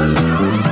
Bye.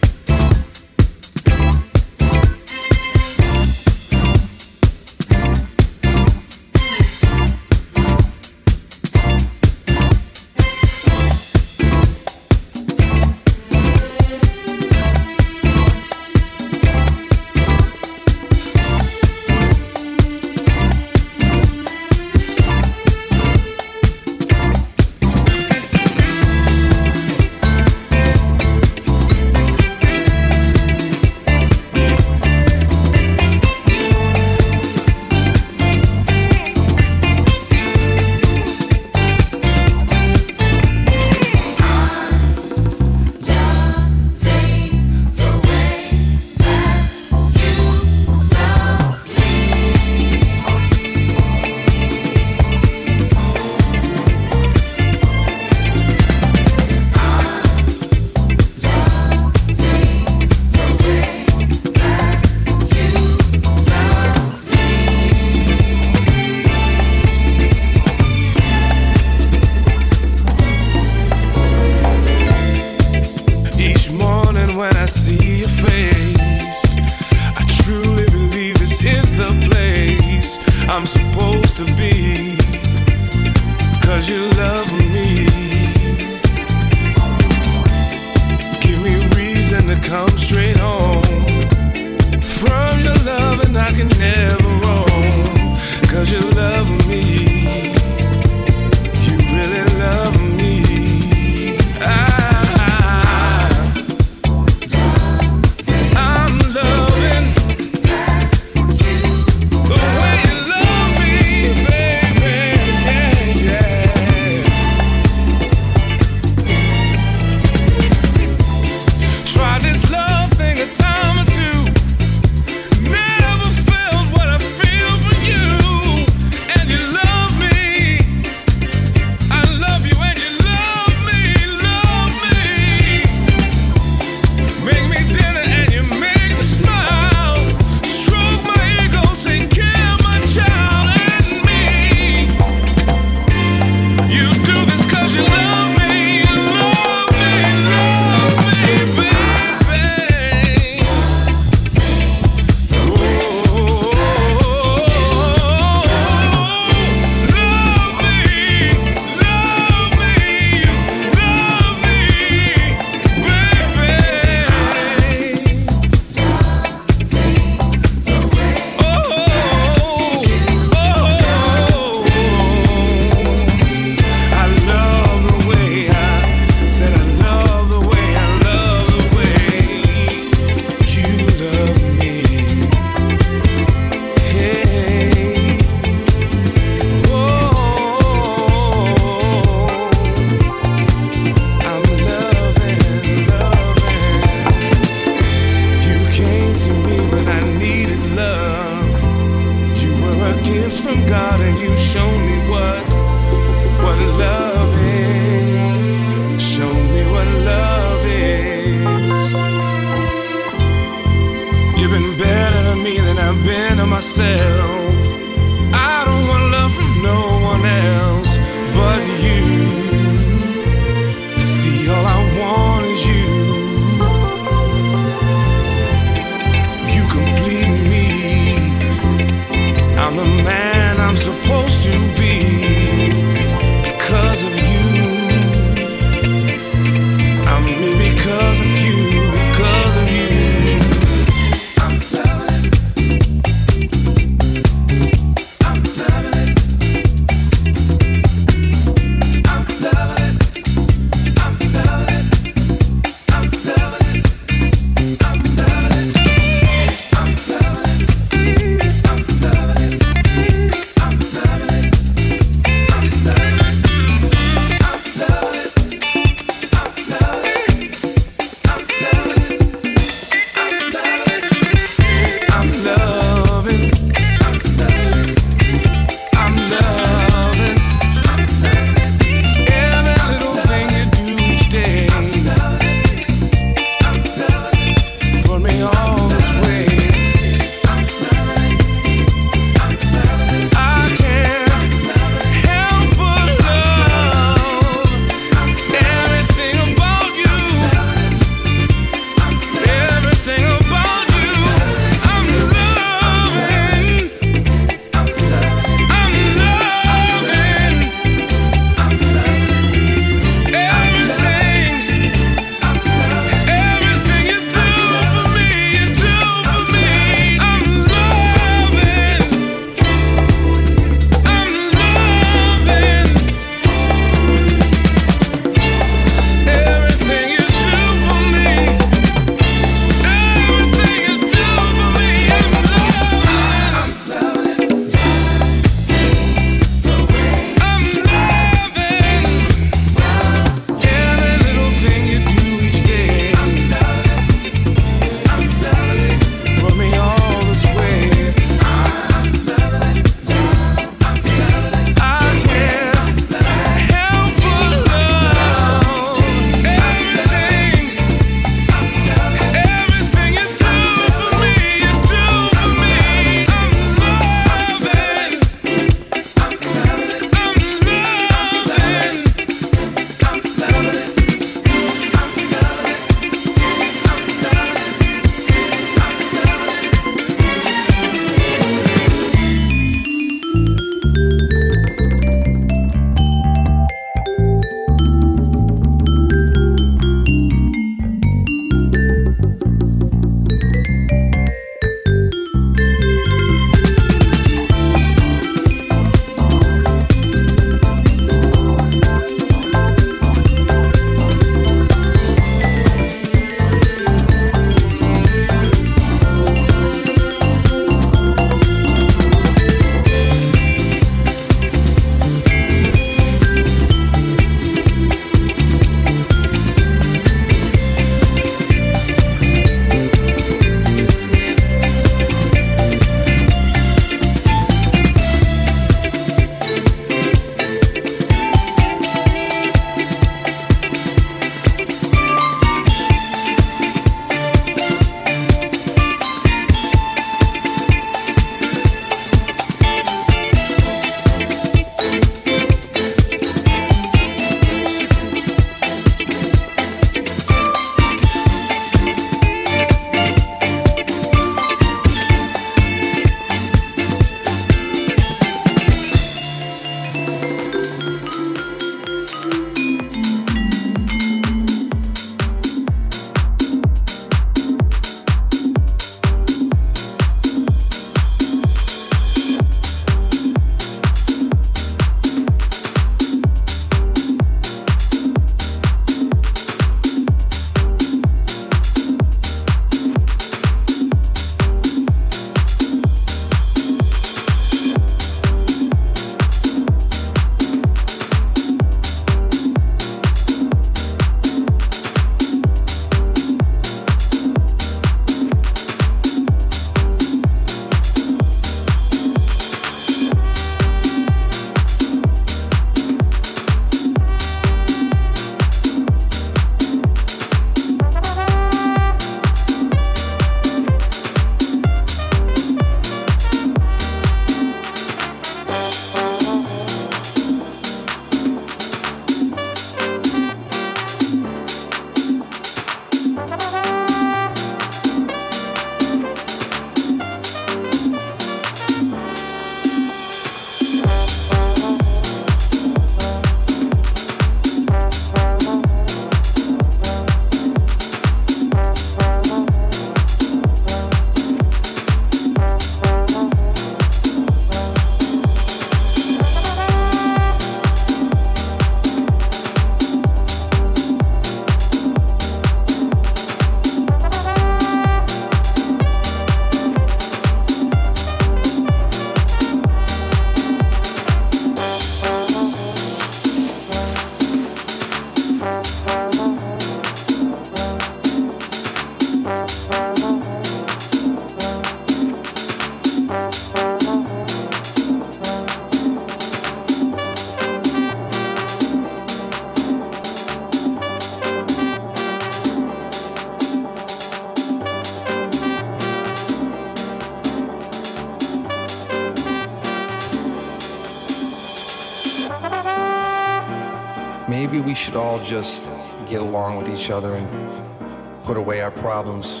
Just get along with each other and put away our problems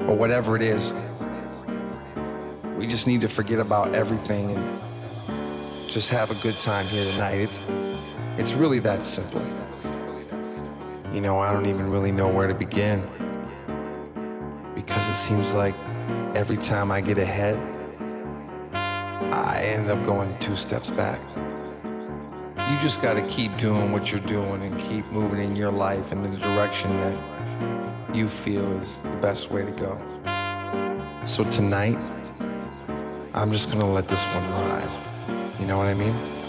or whatever it is. We just need to forget about everything and just have a good time here tonight. It's it's really that simple. You know, I don't even really know where to begin because it seems like every time I get ahead, I end up going two steps back you just got to keep doing what you're doing and keep moving in your life in the direction that you feel is the best way to go. So tonight, I'm just going to let this one ride. You know what I mean?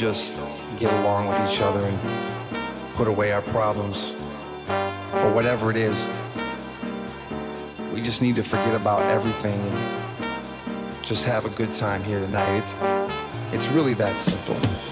Just get along with each other and put away our problems or whatever it is. We just need to forget about everything and just have a good time here tonight. It's it's really that simple.